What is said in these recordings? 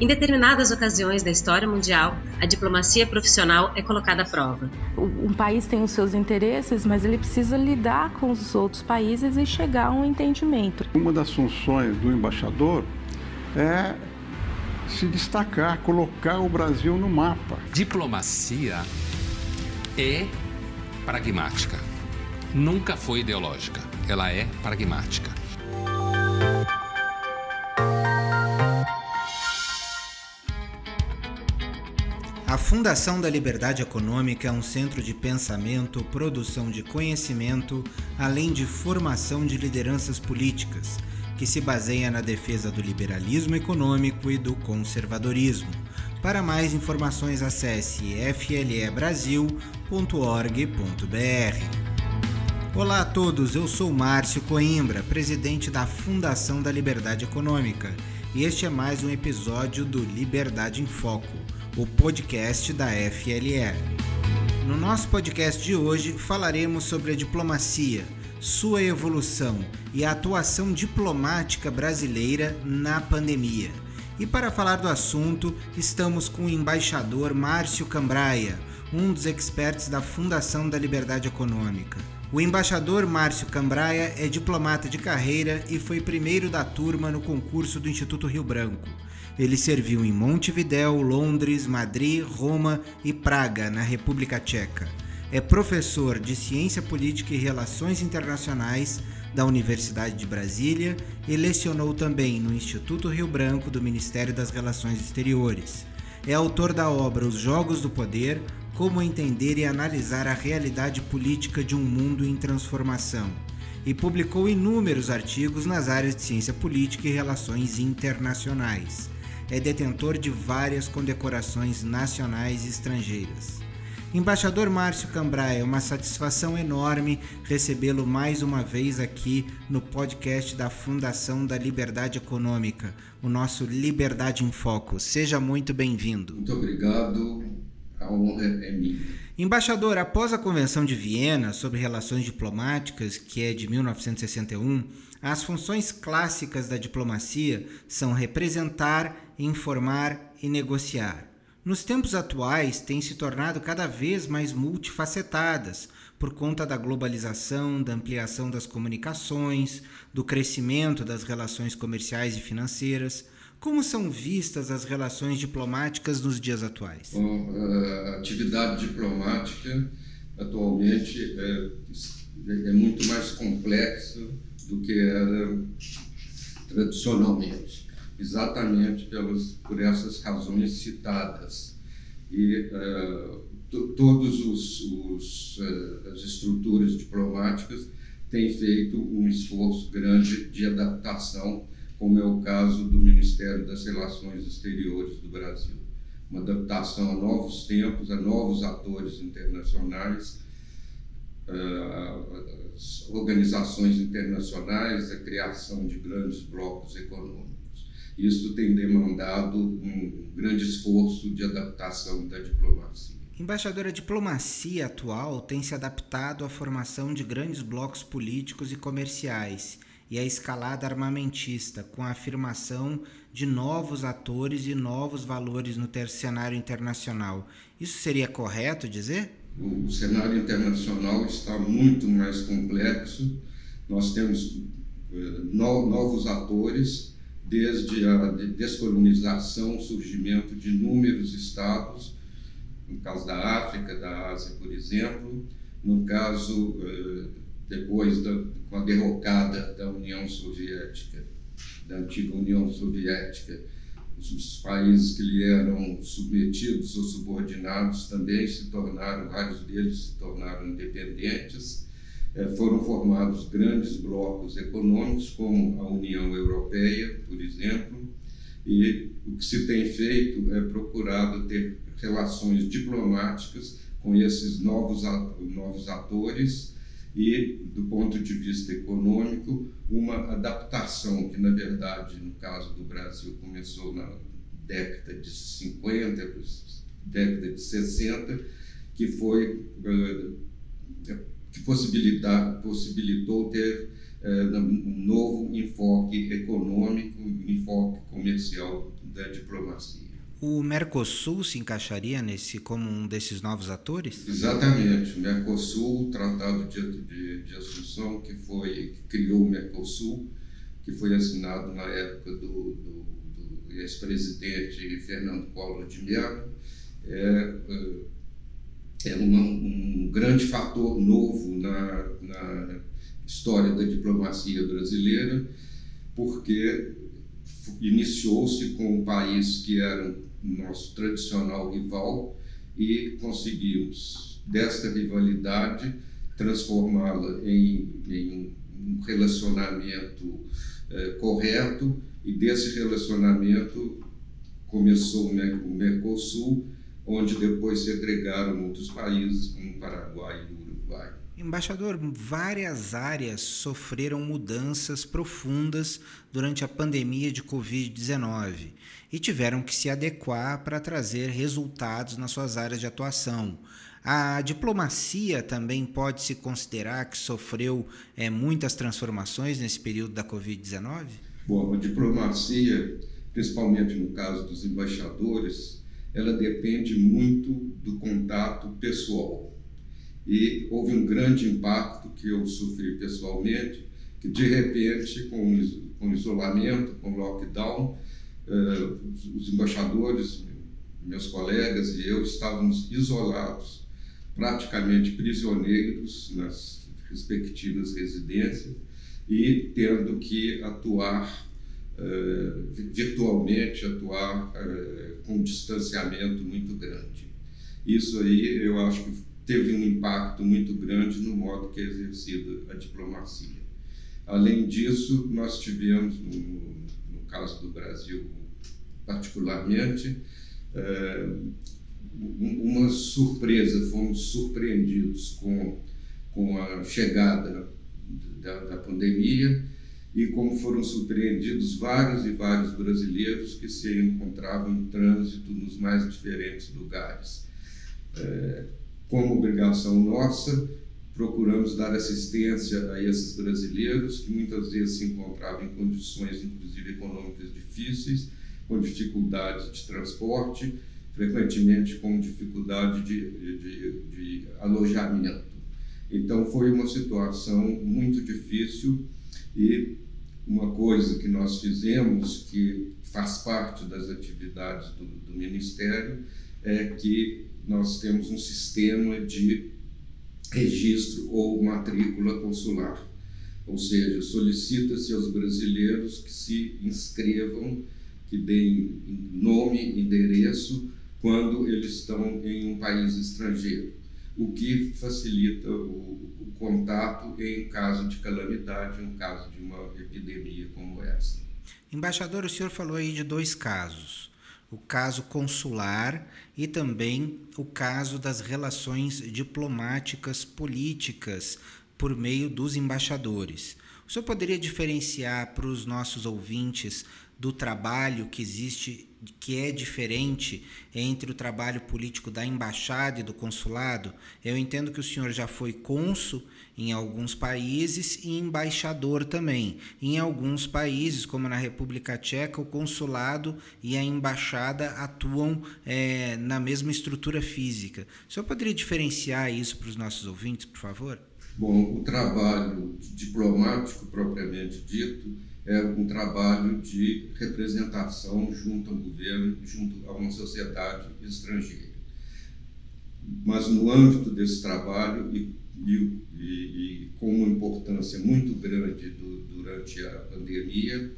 Em determinadas ocasiões da história mundial, a diplomacia profissional é colocada à prova. Um país tem os seus interesses, mas ele precisa lidar com os outros países e chegar a um entendimento. Uma das funções do embaixador é se destacar, colocar o Brasil no mapa. Diplomacia é pragmática. Nunca foi ideológica. Ela é pragmática. A Fundação da Liberdade Econômica é um centro de pensamento, produção de conhecimento, além de formação de lideranças políticas, que se baseia na defesa do liberalismo econômico e do conservadorismo. Para mais informações, acesse flebrasil.org.br. Olá a todos, eu sou Márcio Coimbra, presidente da Fundação da Liberdade Econômica, e este é mais um episódio do Liberdade em Foco o podcast da FLE. No nosso podcast de hoje falaremos sobre a diplomacia, sua evolução e a atuação diplomática brasileira na pandemia. E para falar do assunto, estamos com o embaixador Márcio Cambraia, um dos experts da Fundação da Liberdade Econômica. O embaixador Márcio Cambraia é diplomata de carreira e foi primeiro da turma no concurso do Instituto Rio Branco. Ele serviu em Montevidéu, Londres, Madrid, Roma e Praga, na República Tcheca. É professor de Ciência Política e Relações Internacionais da Universidade de Brasília e lecionou também no Instituto Rio Branco do Ministério das Relações Exteriores. É autor da obra Os Jogos do Poder: Como Entender e Analisar a Realidade Política de um Mundo em Transformação e publicou inúmeros artigos nas áreas de ciência política e relações internacionais é detentor de várias condecorações nacionais e estrangeiras. Embaixador Márcio Cambraia, é uma satisfação enorme recebê-lo mais uma vez aqui no podcast da Fundação da Liberdade Econômica, o nosso Liberdade em Foco. Seja muito bem-vindo. Muito obrigado, a honra é. Embaixador, após a Convenção de Viena sobre Relações Diplomáticas, que é de 1961, as funções clássicas da diplomacia são representar, informar e negociar. Nos tempos atuais, têm se tornado cada vez mais multifacetadas por conta da globalização, da ampliação das comunicações, do crescimento das relações comerciais e financeiras. Como são vistas as relações diplomáticas nos dias atuais? Bom, a atividade diplomática atualmente é, é muito mais complexa do que era tradicionalmente, exatamente pelas, por essas razões citadas. E uh, todas os, os, uh, as estruturas diplomáticas têm feito um esforço grande de adaptação, como é o caso do Ministério das Relações Exteriores do Brasil. Uma adaptação a novos tempos, a novos atores internacionais, uh, organizações internacionais, a criação de grandes blocos econômicos. Isso tem demandado um grande esforço de adaptação da diplomacia. Embaixador, a diplomacia atual tem se adaptado à formação de grandes blocos políticos e comerciais e à escalada armamentista, com a afirmação de novos atores e novos valores no cenário internacional. Isso seria correto dizer? o cenário internacional está muito mais complexo. Nós temos eh, novos atores, desde a descolonização, o surgimento de inúmeros estados, no caso da África, da Ásia, por exemplo, no caso, eh, depois da, com a derrocada da União Soviética, da antiga União Soviética, os países que lhe eram submetidos ou subordinados também se tornaram, vários deles se tornaram independentes. É, foram formados grandes blocos econômicos, como a União Europeia, por exemplo, e o que se tem feito é procurado ter relações diplomáticas com esses novos, novos atores e, do ponto de vista econômico, uma adaptação que, na verdade, no caso do Brasil, começou na década de 50, década de 60, que foi eh, que possibilitou ter é, um novo enfoque econômico, enfoque comercial da diplomacia. O Mercosul se encaixaria nesse como um desses novos atores? Exatamente. O Mercosul, o Tratado de, de, de Assunção, que foi que criou o Mercosul, que foi assinado na época do, do, do ex-presidente Fernando Collor de Mello, é, é uma, um grande fator novo na, na história da diplomacia brasileira, porque iniciou-se com um país que era nosso tradicional rival e conseguimos, desta rivalidade, transformá-la em, em, um relacionamento eh, correto. E desse relacionamento começou o Mercosul, onde depois se agregaram outros países, como Paraguai Uruguai. Embaixador, várias áreas sofreram mudanças profundas durante a pandemia de Covid-19 e tiveram que se adequar para trazer resultados nas suas áreas de atuação. A diplomacia também pode se considerar que sofreu é, muitas transformações nesse período da Covid-19? Bom, a diplomacia, principalmente no caso dos embaixadores, ela depende muito do contato pessoal e houve um grande impacto que eu sofri pessoalmente, que de repente, com o isolamento, com lockdown, eh, os embaixadores, meus colegas e eu estávamos isolados, praticamente prisioneiros nas respectivas residências e tendo que atuar uh, virtualmente, atuar uh, com um distanciamento muito grande. Isso aí eu acho que teve um impacto muito grande no modo que é exercida a diplomacia. Além disso, nós tivemos, no, no caso do Brasil particularmente, é, uma surpresa, fomos surpreendidos com, com a chegada da, da pandemia e como foram surpreendidos vários e vários brasileiros que se encontravam em trânsito nos mais diferentes lugares. É, como obrigação nossa, procuramos dar assistência a esses brasileiros que muitas vezes se encontravam em condições, inclusive econômicas difíceis, com dificuldade de transporte, frequentemente com dificuldade de, de, de alojamento. Então foi uma situação muito difícil e uma coisa que nós fizemos, que faz parte das atividades do, do Ministério, é que nós temos um sistema de registro ou matrícula consular. Ou seja, solicita-se aos brasileiros que se inscrevam, que deem nome, endereço, quando eles estão em um país estrangeiro, o que facilita o, o contato em caso de calamidade, em caso de uma epidemia como essa. Embaixador, o senhor falou aí de dois casos o caso consular e também o caso das relações diplomáticas políticas por meio dos embaixadores. O senhor poderia diferenciar para os nossos ouvintes do trabalho que existe, que é diferente entre o trabalho político da embaixada e do consulado? Eu entendo que o senhor já foi cônsul em alguns países e embaixador também. Em alguns países, como na República Tcheca, o consulado e a embaixada atuam é, na mesma estrutura física. O senhor poderia diferenciar isso para os nossos ouvintes, por favor? Bom, o trabalho diplomático propriamente dito é um trabalho de representação junto ao governo, junto a uma sociedade estrangeira. Mas no âmbito desse trabalho e e, e, e com uma importância muito grande do, durante a pandemia,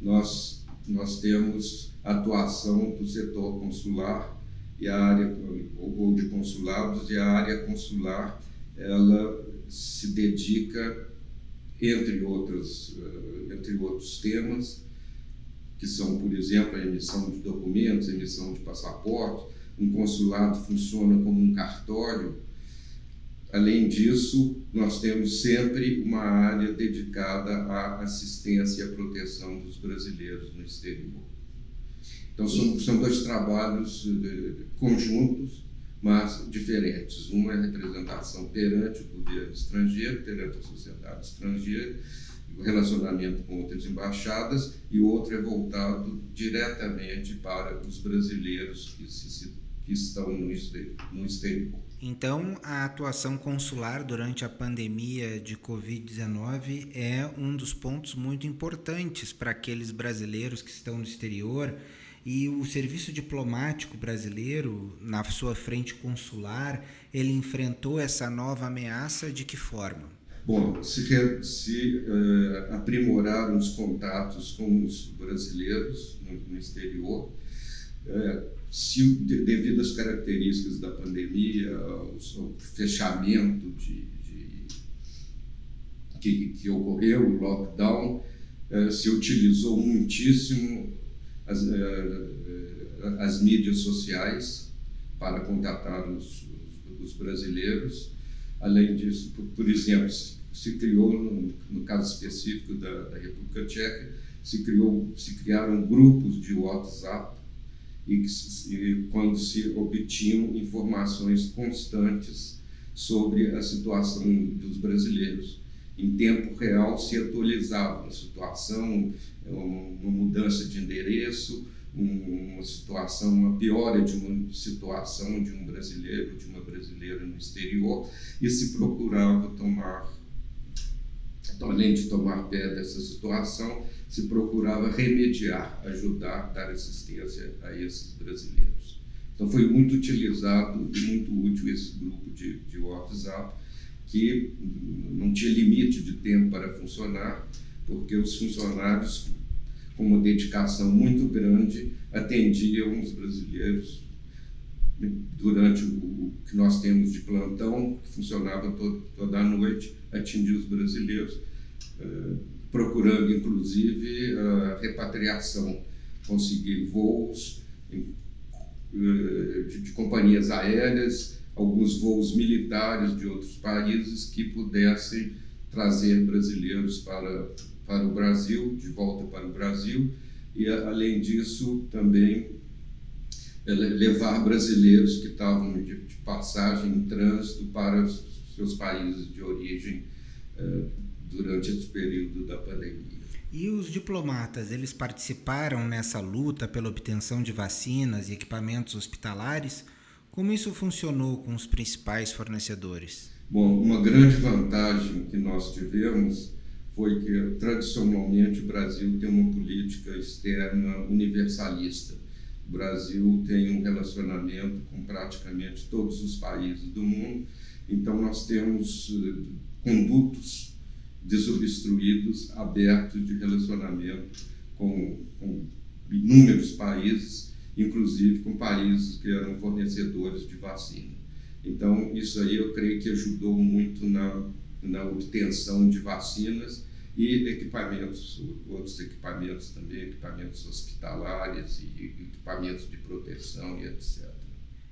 nós, nós temos atuação do setor consular e a área ou de consulados e a área consular ela se dedica entre outros eh, entre outros temas que são por exemplo a emissão de documentos emissão de passaporte. Um consulado funciona como um cartório Além disso, nós temos sempre uma área dedicada à assistência e à proteção dos brasileiros no exterior. Então, são, são dois trabalhos eh, conjuntos, mas diferentes. Uma é representação perante o governo estrangeiro, perante a sociedade estrangeira, relacionamento com outras embaixadas e outro é voltado diretamente para os brasileiros que, se, que estão no exterior. Então, a atuação consular durante a pandemia de Covid-19 é um dos pontos muito importantes para aqueles brasileiros que estão no exterior. E o serviço diplomático brasileiro, na sua frente consular, ele enfrentou essa nova ameaça de que forma? Bom, se, se uh, aprimoraram os contatos com os brasileiros no, no exterior, uh, se devido às características da pandemia, ao, fechamento de, de, que, que, ocorreu, o lockdown, uh, se utilizou muitíssimo as, as mídias sociais para contatar os, os brasileiros. Além disso, por, por exemplo, se, se criou, no, no, caso específico da, da, República Tcheca, se, criou, se criaram grupos de WhatsApp e, que, e quando se obtinham informações constantes sobre a situação dos brasileiros. Em tempo real se atualizava a situação, uma mudança de endereço, uma situação, uma piora de uma situação de um brasileiro, de uma brasileira no exterior, e se procurava tomar, então, além de tomar pé dessa situação, se procurava remediar, ajudar, dar assistência a esses brasileiros. Então foi muito utilizado e muito útil esse grupo de, de WhatsApp, que não tinha limite de tempo para funcionar, porque os funcionários com uma dedicação muito grande, atendiam os brasileiros durante o que nós temos de plantão, que funcionava todo, toda a noite, atendia os brasileiros, eh, procurando inclusive a repatriação, conseguir voos eh, de, companhias aéreas, alguns voos militares de outros países que pudessem trazer brasileiros para para o Brasil, de volta para o Brasil, e além disso também é, levar brasileiros que estavam de, de passagem em trânsito para os seus países de origem uh, durante esse período da pandemia. E os diplomatas, eles participaram nessa luta pela obtenção de vacinas e equipamentos hospitalares? Como isso funcionou com os principais fornecedores? Bom, uma grande vantagem que nós tivemos foi que, tradicionalmente, o Brasil tem uma política externa universalista. O Brasil tem um relacionamento com praticamente todos os países do mundo, então nós temos eh, condutos desobstruídos, abertos de relacionamento com, com inúmeros países, inclusive com países que eram fornecedores de vacina. Então, isso aí eu creio que ajudou muito na na obtenção de vacinas e equipamentos, outros equipamentos também, equipamentos hospitalares e equipamentos de proteção e etc.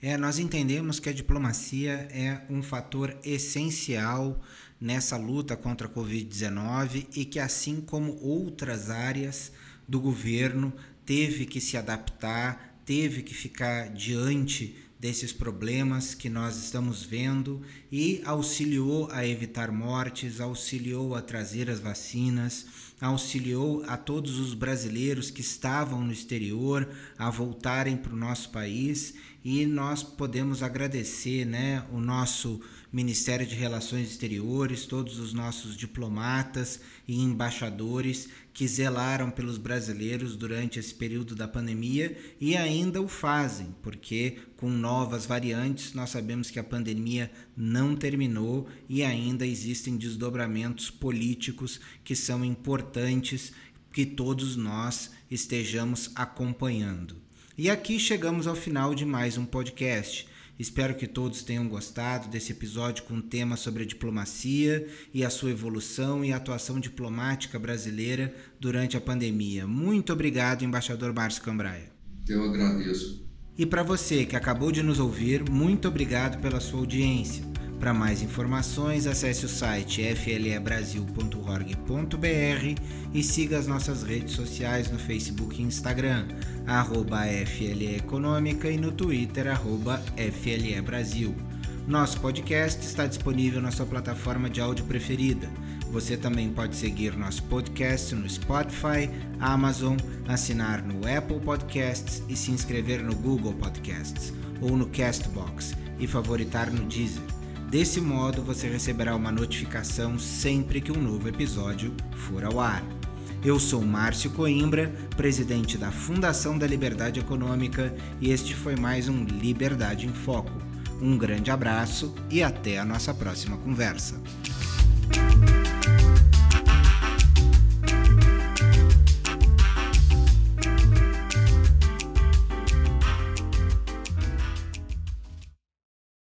É, nós entendemos que a diplomacia é um fator essencial nessa luta contra a Covid-19 e que, assim como outras áreas do governo, teve que se adaptar, teve que ficar diante desses problemas que nós estamos vendo e auxiliou a evitar mortes, auxiliou a trazer as vacinas, auxiliou a todos os brasileiros que estavam no exterior a voltarem para o nosso país. E nós podemos agradecer né, o nosso Ministério de Relações Exteriores, todos os nossos diplomatas e embaixadores que zelaram pelos brasileiros durante esse período da pandemia e ainda o fazem, porque com novas variantes nós sabemos que a pandemia não terminou e ainda existem desdobramentos políticos que são importantes que todos nós estejamos acompanhando. E aqui chegamos ao final de mais um podcast. Espero que todos tenham gostado desse episódio com um tema sobre a diplomacia e a sua evolução e atuação diplomática brasileira durante a pandemia. Muito obrigado, embaixador Márcio Cambraia. Eu agradeço. E para você que acabou de nos ouvir, muito obrigado pela sua audiência. Para mais informações, acesse o site flebrasil.org.br e siga as nossas redes sociais no Facebook e Instagram, arroba e no Twitter, arroba. Nosso podcast está disponível na sua plataforma de áudio preferida. Você também pode seguir nosso podcast no Spotify, Amazon, assinar no Apple Podcasts e se inscrever no Google Podcasts ou no Castbox e favoritar no Deezer. Desse modo, você receberá uma notificação sempre que um novo episódio for ao ar. Eu sou Márcio Coimbra, presidente da Fundação da Liberdade Econômica, e este foi mais um Liberdade em Foco. Um grande abraço e até a nossa próxima conversa.